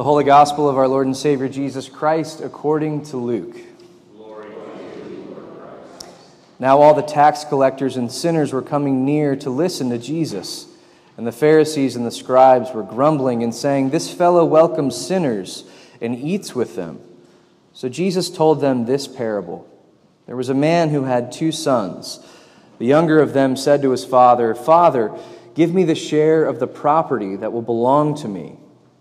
The Holy Gospel of our Lord and Savior Jesus Christ according to Luke. Now all the tax collectors and sinners were coming near to listen to Jesus. And the Pharisees and the scribes were grumbling and saying, This fellow welcomes sinners and eats with them. So Jesus told them this parable There was a man who had two sons. The younger of them said to his father, Father, give me the share of the property that will belong to me.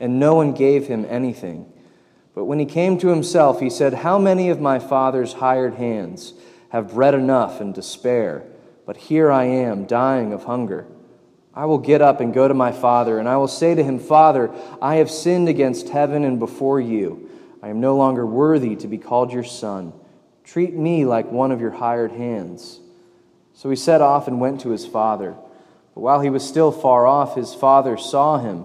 and no one gave him anything. But when he came to himself, he said, How many of my father's hired hands have bread enough and to spare? But here I am, dying of hunger. I will get up and go to my father, and I will say to him, Father, I have sinned against heaven and before you. I am no longer worthy to be called your son. Treat me like one of your hired hands. So he set off and went to his father. But while he was still far off, his father saw him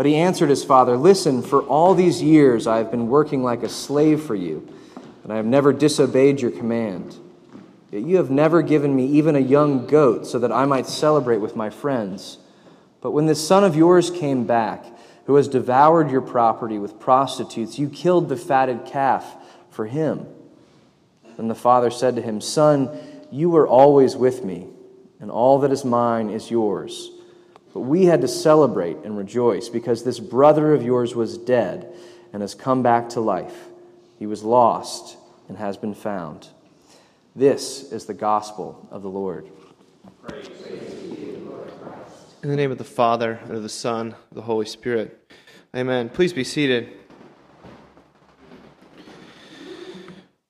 But he answered his father, Listen, for all these years I have been working like a slave for you, and I have never disobeyed your command. Yet you have never given me even a young goat so that I might celebrate with my friends. But when this son of yours came back, who has devoured your property with prostitutes, you killed the fatted calf for him. Then the father said to him, Son, you were always with me, and all that is mine is yours. But we had to celebrate and rejoice because this brother of yours was dead and has come back to life. He was lost and has been found. This is the gospel of the Lord. In the name of the Father, and of the Son, of the Holy Spirit. Amen. Please be seated.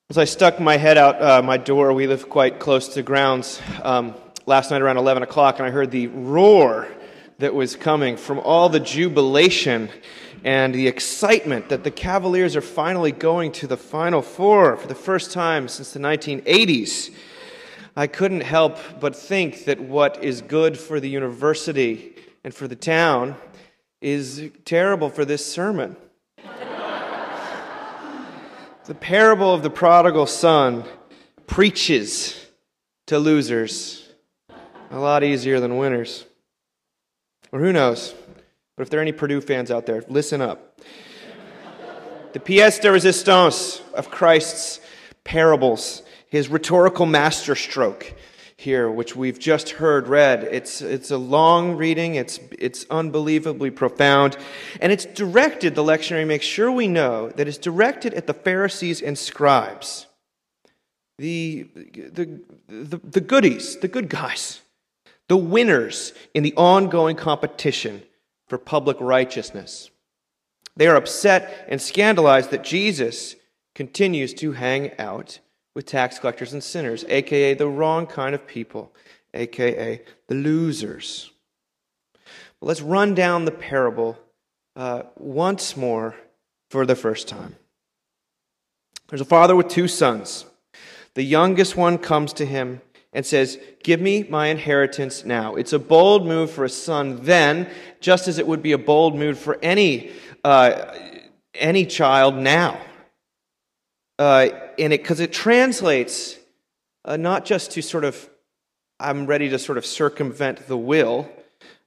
As I stuck my head out uh, my door, we live quite close to grounds um, last night around 11 o'clock, and I heard the roar that was coming from all the jubilation and the excitement that the Cavaliers are finally going to the Final Four for the first time since the 1980s. I couldn't help but think that what is good for the university and for the town is terrible for this sermon. The parable of the prodigal son preaches to losers a lot easier than winners. Or who knows? But if there are any Purdue fans out there, listen up. The pièce de resistance of Christ's parables, his rhetorical masterstroke, here, which we've just heard read. It's, it's a long reading, it's, it's unbelievably profound, and it's directed, the lectionary makes sure we know, that it's directed at the Pharisees and scribes, the, the, the, the goodies, the good guys, the winners in the ongoing competition for public righteousness. They are upset and scandalized that Jesus continues to hang out with tax collectors and sinners, aka the wrong kind of people, aka the losers. But let's run down the parable uh, once more for the first time. There's a father with two sons. The youngest one comes to him and says, Give me my inheritance now. It's a bold move for a son then, just as it would be a bold move for any, uh, any child now. Uh, and it because it translates uh, not just to sort of I'm ready to sort of circumvent the will,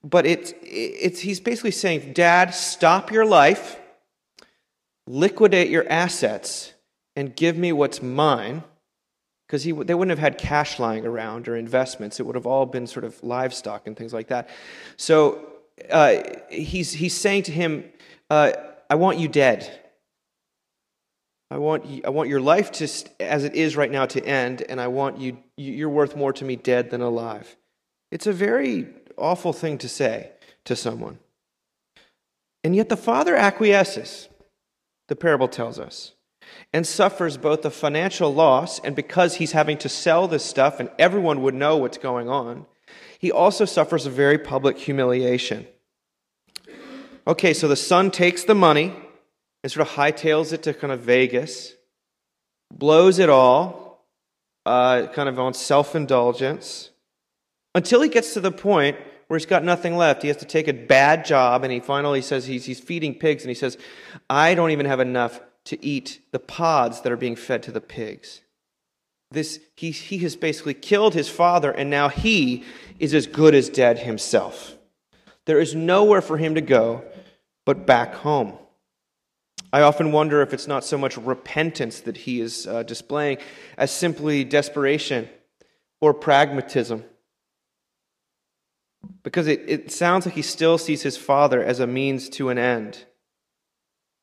but it's it's he's basically saying, Dad, stop your life, liquidate your assets, and give me what's mine. Because they wouldn't have had cash lying around or investments. It would have all been sort of livestock and things like that. So uh, he's, he's saying to him, uh, I want you dead. I want, you, I want your life to, as it is right now to end, and I want you, you're worth more to me dead than alive. It's a very awful thing to say to someone. And yet the father acquiesces, the parable tells us, and suffers both a financial loss, and because he's having to sell this stuff and everyone would know what's going on, he also suffers a very public humiliation. Okay, so the son takes the money and sort of hightails it to kind of Vegas, blows it all, uh, kind of on self indulgence, until he gets to the point where he's got nothing left. He has to take a bad job, and he finally says he's, he's feeding pigs, and he says, I don't even have enough to eat the pods that are being fed to the pigs. This, he, he has basically killed his father, and now he is as good as dead himself. There is nowhere for him to go but back home. I often wonder if it's not so much repentance that he is uh, displaying as simply desperation or pragmatism. Because it, it sounds like he still sees his father as a means to an end,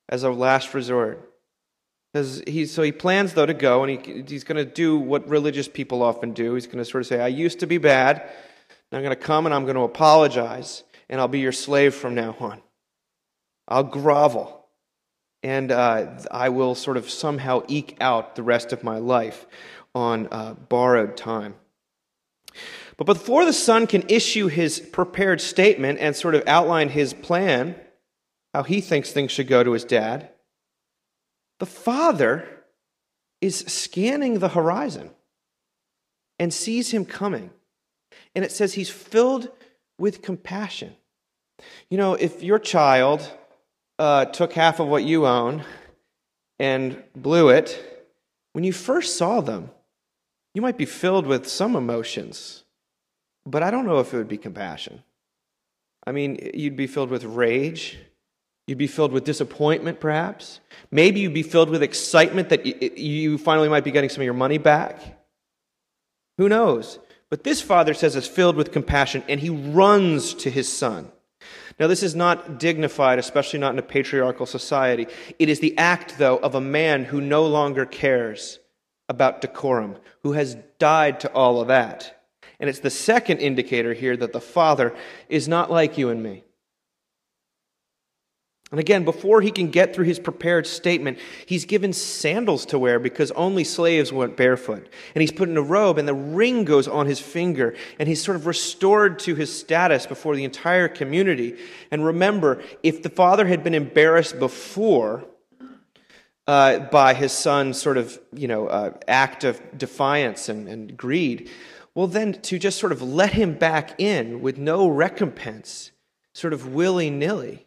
as a last resort. Because he, so he plans, though, to go, and he, he's going to do what religious people often do. He's going to sort of say, I used to be bad, and I'm going to come and I'm going to apologize, and I'll be your slave from now on. I'll grovel, and uh, I will sort of somehow eke out the rest of my life on uh, borrowed time. But before the son can issue his prepared statement and sort of outline his plan, how he thinks things should go to his dad, the father is scanning the horizon and sees him coming. And it says he's filled with compassion. You know, if your child uh, took half of what you own and blew it, when you first saw them, you might be filled with some emotions, but I don't know if it would be compassion. I mean, you'd be filled with rage. You'd be filled with disappointment, perhaps. Maybe you'd be filled with excitement that you finally might be getting some of your money back. Who knows? But this father says it's filled with compassion, and he runs to his son. Now, this is not dignified, especially not in a patriarchal society. It is the act, though, of a man who no longer cares about decorum, who has died to all of that. And it's the second indicator here that the Father is not like you and me. And again, before he can get through his prepared statement, he's given sandals to wear because only slaves went barefoot. And he's put in a robe, and the ring goes on his finger, and he's sort of restored to his status before the entire community. And remember, if the father had been embarrassed before uh, by his son's sort of, you know, uh, act of defiance and, and greed, well, then to just sort of let him back in with no recompense, sort of willy nilly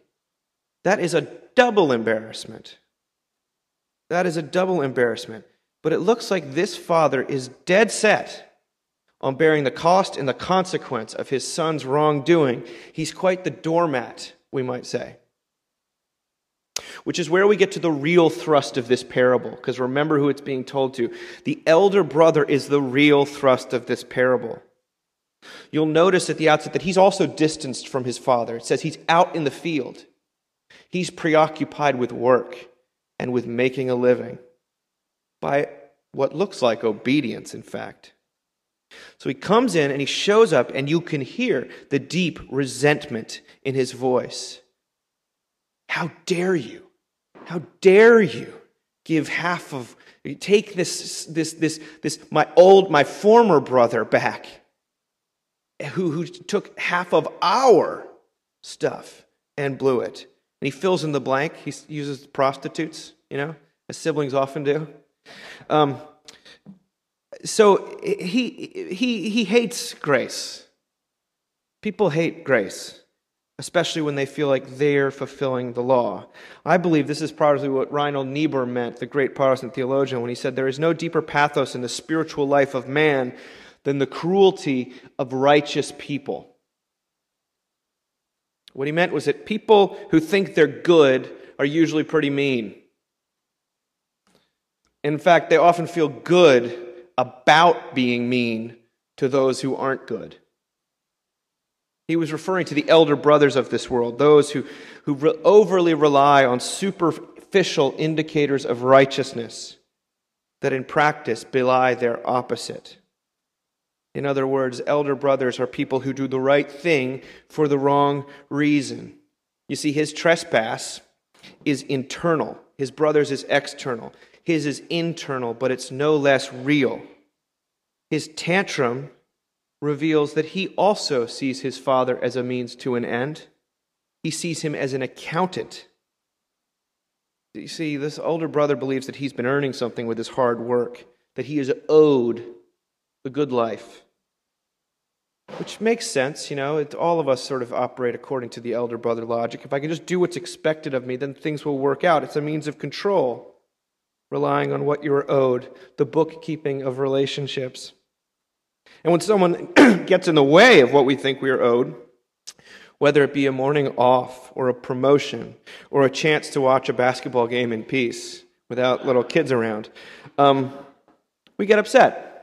that is a double embarrassment. That is a double embarrassment. But it looks like this father is dead set on bearing the cost and the consequence of his son's wrongdoing. He's quite the doormat, we might say. Which is where we get to the real thrust of this parable, because remember who it's being told to. The elder brother is the real thrust of this parable. You'll notice at the outset that he's also distanced from his father. It says he's out in the field. He's preoccupied with work and with making a living by what looks like obedience, in fact. So he comes in and he shows up, and you can hear the deep resentment in his voice. How dare you? How dare you give half of take this this this this my old my former brother back who who took half of our stuff and blew it he fills in the blank. He uses prostitutes, you know, as siblings often do. Um, so he, he, he hates grace. People hate grace. especially when they feel like they're fulfilling the law. I believe this is probably what Reinhold Niebuhr meant, the great Protestant theologian, when he said, There is no deeper pathos in the spiritual life of man than the cruelty of righteous people. What he meant was that people who think they're good are usually pretty mean. In fact, they often feel good about being mean to those who aren't good. He was referring to the elder brothers of this world, those who, who re- overly rely on superficial indicators of righteousness that in practice belie their opposite. In other words, elder brothers are people who do the right thing for the wrong reason. You see, his trespass is internal, his brother's is external. His is internal, but it's no less real. His tantrum reveals that he also sees his father as a means to an end. He sees him as an accountant. You see, this older brother believes that he's been earning something with his hard work, that he is owed the good life. Which makes sense, you know. It, all of us sort of operate according to the elder brother logic. If I can just do what's expected of me, then things will work out. It's a means of control, relying on what you are owed, the bookkeeping of relationships. And when someone gets in the way of what we think we are owed, whether it be a morning off or a promotion or a chance to watch a basketball game in peace without little kids around, um, we get upset.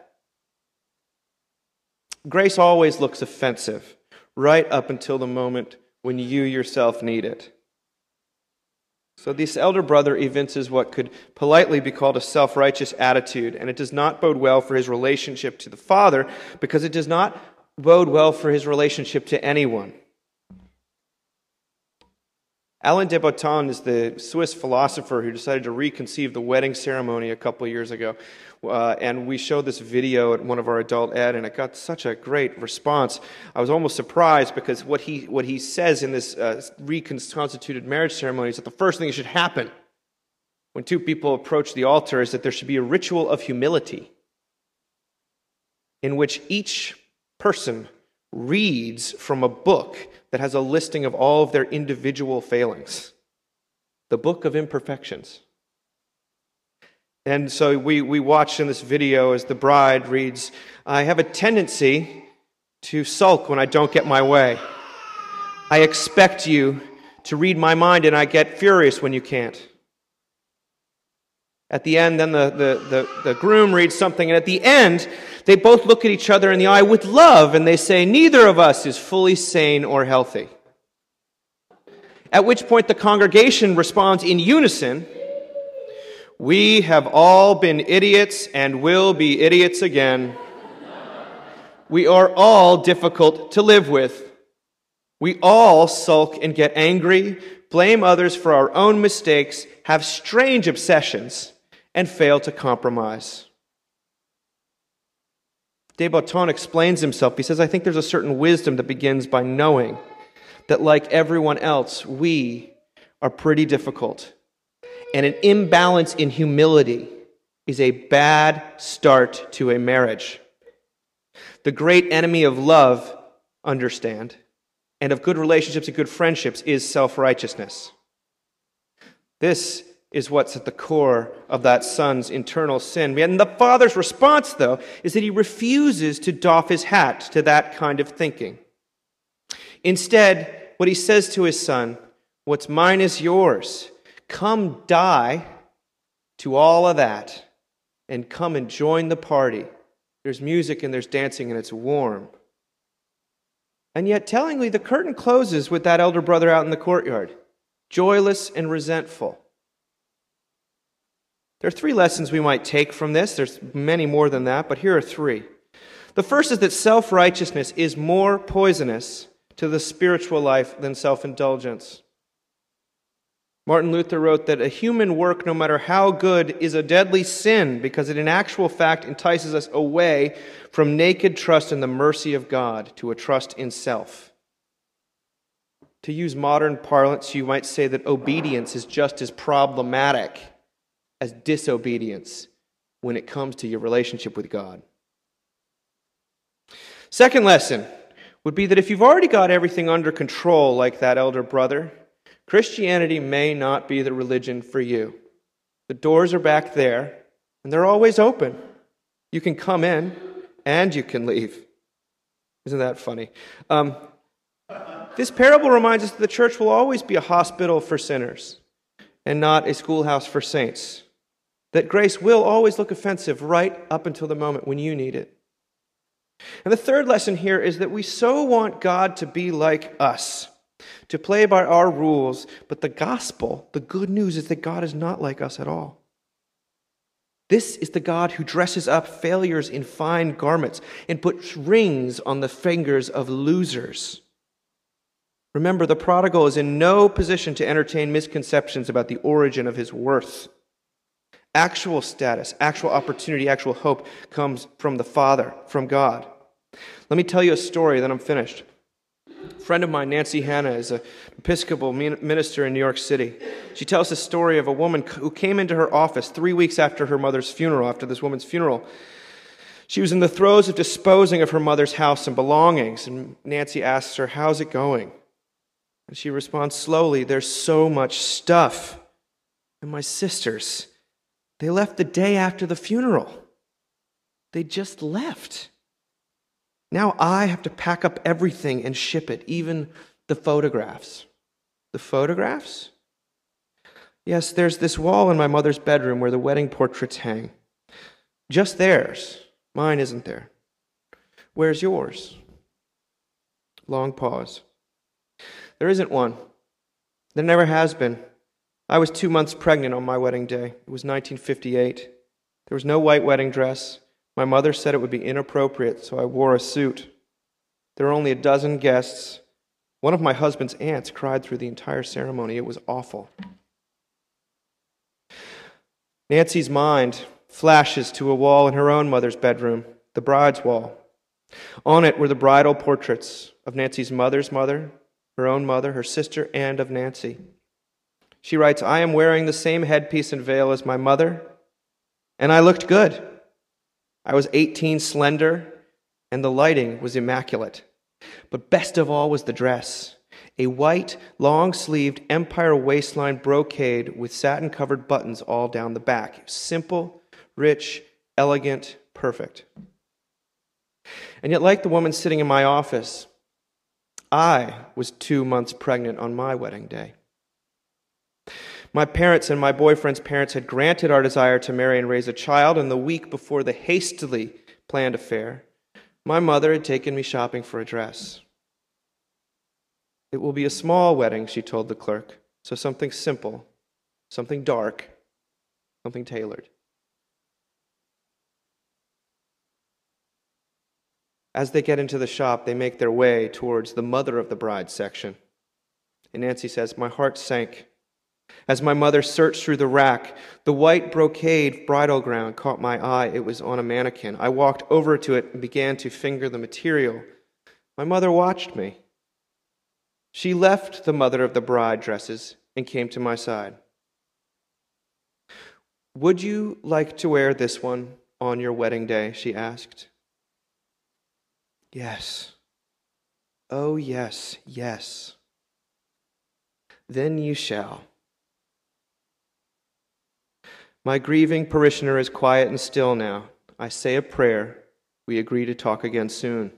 Grace always looks offensive, right up until the moment when you yourself need it. So, this elder brother evinces what could politely be called a self righteous attitude, and it does not bode well for his relationship to the Father because it does not bode well for his relationship to anyone. Alain de Botton is the Swiss philosopher who decided to reconceive the wedding ceremony a couple years ago. Uh, and we showed this video at one of our adult ed, and it got such a great response. I was almost surprised because what he, what he says in this uh, reconstituted marriage ceremony is that the first thing that should happen when two people approach the altar is that there should be a ritual of humility in which each person reads from a book that has a listing of all of their individual failings the book of imperfections. And so we, we watch in this video as the bride reads, I have a tendency to sulk when I don't get my way. I expect you to read my mind, and I get furious when you can't. At the end, then the, the, the, the, groom reads something, and at the end, they both look at each other in the eye with love, and they say, Neither of us is fully sane or healthy. At which point the congregation responds in unison We have all been idiots and will be idiots again. We are all difficult to live with. We all sulk and get angry, blame others for our own mistakes, have strange obsessions and fail to compromise. De Botton explains himself. He says, I think there's a certain wisdom that begins by knowing that, like everyone else, we are pretty difficult. And an imbalance in humility is a bad start to a marriage. The great enemy of love, understand, and of good relationships and good friendships is self righteousness. This is what's at the core of that son's internal sin. And the father's response, though, is that he refuses to doff his hat to that kind of thinking. Instead, what he says to his son, What's mine is yours. Come die to all of that and come and join the party. There's music and there's dancing and it's warm. And yet, tellingly, the curtain closes with that elder brother out in the courtyard, joyless and resentful. There are three lessons we might take from this. There's many more than that, but here are three. The first is that self righteousness is more poisonous to the spiritual life than self indulgence. Martin Luther wrote that a human work, no matter how good, is a deadly sin because it in actual fact entices us away from naked trust in the mercy of God to a trust in self. To use modern parlance, you might say that obedience is just as problematic as disobedience when it comes to your relationship with God. Second lesson would be that if you've already got everything under control, like that elder brother, Christianity may not be the religion for you. The doors are back there, and they're always open. You can come in and you can leave. Isn't that funny? Um, this parable reminds us that the church will always be a hospital for sinners and not a schoolhouse for saints. That grace will always look offensive right up until the moment when you need it. And the third lesson here is that we so want God to be like us, to play by our rules, but the gospel, the good news is that God is not like us at all. This is the God who dresses up failures in fine garments and puts rings on the fingers of losers. Remember, the prodigal is in no position to entertain misconceptions about the origin of his worth. Actual status, actual opportunity, actual hope comes from the Father, from God. Let me tell you a story, then I'm finished. A friend of mine, Nancy Hanna, is an Episcopal minister in New York City. She tells the story of a woman who came into her office three weeks after her mother's funeral, after this woman's funeral. She was in the throes of disposing of her mother's house and belongings, and Nancy asks her, How's it going? And she responds slowly, There's so much stuff. And my sisters, they left the day after the funeral. They just left. Now I have to pack up everything and ship it, even the photographs. The photographs? Yes, there's this wall in my mother's bedroom where the wedding portraits hang. Just theirs. Mine isn't there. Where's yours? Long pause. There isn't one. There never has been. I was two months pregnant on my wedding day. It was 1958. There was no white wedding dress. My mother said it would be inappropriate, so I wore a suit. There were only a dozen guests. One of my husband's aunts cried through the entire ceremony. It was awful. Nancy's mind flashes to a wall in her own mother's bedroom, the bride's wall. On it were the bridal portraits of Nancy's mother's mother, her own mother, her sister, and of Nancy. She writes, I am wearing the same headpiece and veil as my mother, and I looked good. I was 18, slender, and the lighting was immaculate. But best of all was the dress a white, long sleeved empire waistline brocade with satin covered buttons all down the back. Simple, rich, elegant, perfect. And yet, like the woman sitting in my office, I was two months pregnant on my wedding day. My parents and my boyfriend's parents had granted our desire to marry and raise a child, and the week before the hastily planned affair, my mother had taken me shopping for a dress. It will be a small wedding, she told the clerk, so something simple, something dark, something tailored. As they get into the shop, they make their way towards the mother of the bride section. And Nancy says, My heart sank. As my mother searched through the rack, the white brocade bridal gown caught my eye. It was on a mannequin. I walked over to it and began to finger the material. My mother watched me. She left the mother of the bride dresses and came to my side. Would you like to wear this one on your wedding day? she asked. Yes. Oh, yes, yes. Then you shall. My grieving parishioner is quiet and still now. I say a prayer. We agree to talk again soon.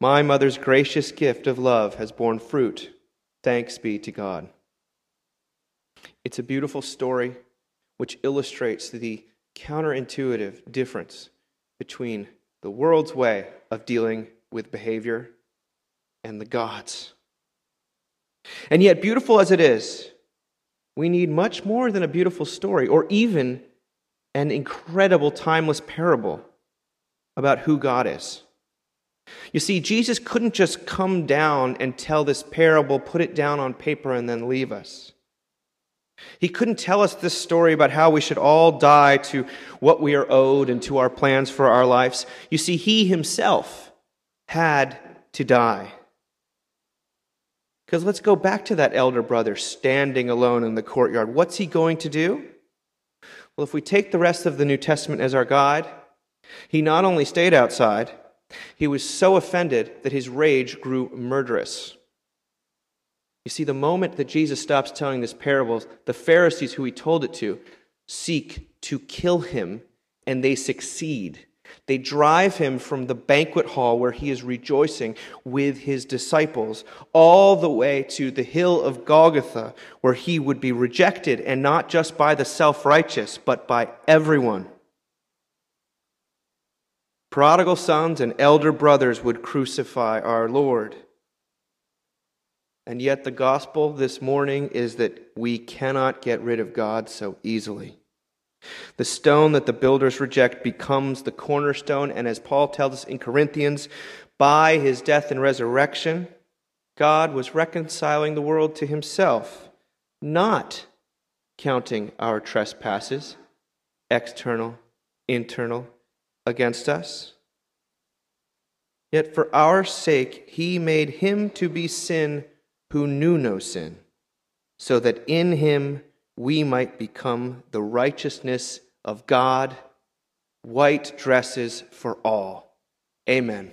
My mother's gracious gift of love has borne fruit. Thanks be to God. It's a beautiful story which illustrates the counterintuitive difference between the world's way of dealing with behavior and the God's. And yet, beautiful as it is, we need much more than a beautiful story or even an incredible, timeless parable about who God is. You see, Jesus couldn't just come down and tell this parable, put it down on paper, and then leave us. He couldn't tell us this story about how we should all die to what we are owed and to our plans for our lives. You see, he himself had to die. Because let's go back to that elder brother standing alone in the courtyard. What's he going to do? Well, if we take the rest of the New Testament as our guide, he not only stayed outside, He was so offended that his rage grew murderous. You see, the moment that Jesus stops telling this parable, the Pharisees who he told it to seek to kill him, and they succeed. They drive him from the banquet hall where he is rejoicing with his disciples all the way to the hill of Golgotha where he would be rejected and not just by the self righteous, but by everyone. Prodigal sons and elder brothers would crucify our Lord. And yet, the gospel this morning is that we cannot get rid of God so easily. The stone that the builders reject becomes the cornerstone, and as Paul tells us in Corinthians, by his death and resurrection, God was reconciling the world to himself, not counting our trespasses, external, internal, against us. Yet for our sake he made him to be sin who knew no sin, so that in him we might become the righteousness of God, white dresses for all. Amen.